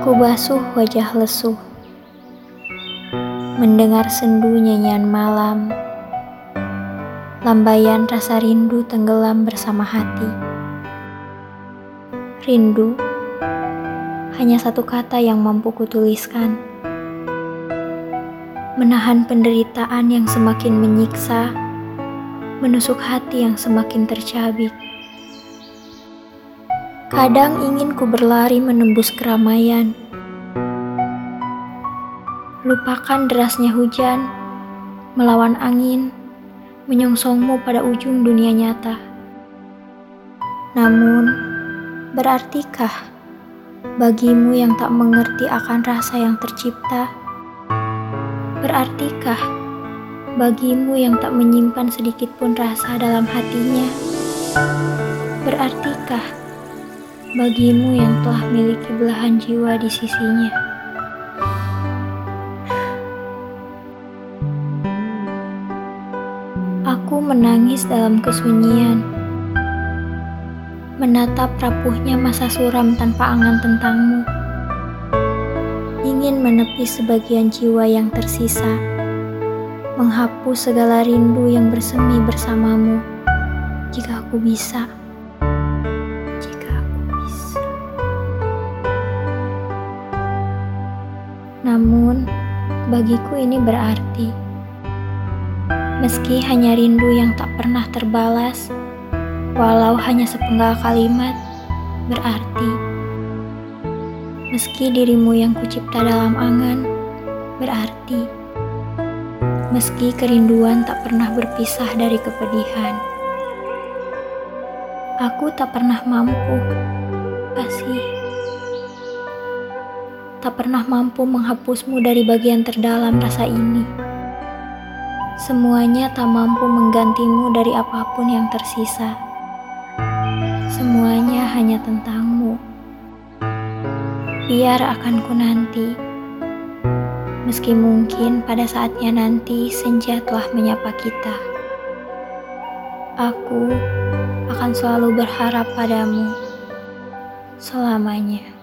Ku basuh wajah lesuh, mendengar sendu nyanyian malam, lambaian rasa rindu tenggelam bersama hati. Rindu hanya satu kata yang mampu kutuliskan. Menahan penderitaan yang semakin menyiksa, menusuk hati yang semakin tercabik. Kadang ingin ku berlari menembus keramaian. Lupakan derasnya hujan, melawan angin, menyongsongmu pada ujung dunia nyata. Namun, berartikah bagimu yang tak mengerti akan rasa yang tercipta? Berartikah bagimu yang tak menyimpan sedikit pun rasa dalam hatinya? Berartikah bagimu yang telah miliki belahan jiwa di sisinya. Aku menangis dalam kesunyian, menatap rapuhnya masa suram tanpa angan tentangmu. Ingin menepis sebagian jiwa yang tersisa, menghapus segala rindu yang bersemi bersamamu, jika aku bisa. Namun, bagiku ini berarti. Meski hanya rindu yang tak pernah terbalas, walau hanya sepenggal kalimat, berarti. Meski dirimu yang kucipta dalam angan, berarti. Meski kerinduan tak pernah berpisah dari kepedihan. Aku tak pernah mampu, kasih tak pernah mampu menghapusmu dari bagian terdalam rasa ini. Semuanya tak mampu menggantimu dari apa pun yang tersisa. Semuanya hanya tentangmu. Biar akan ku nanti. Meski mungkin pada saatnya nanti senja telah menyapa kita. Aku akan selalu berharap padamu selamanya.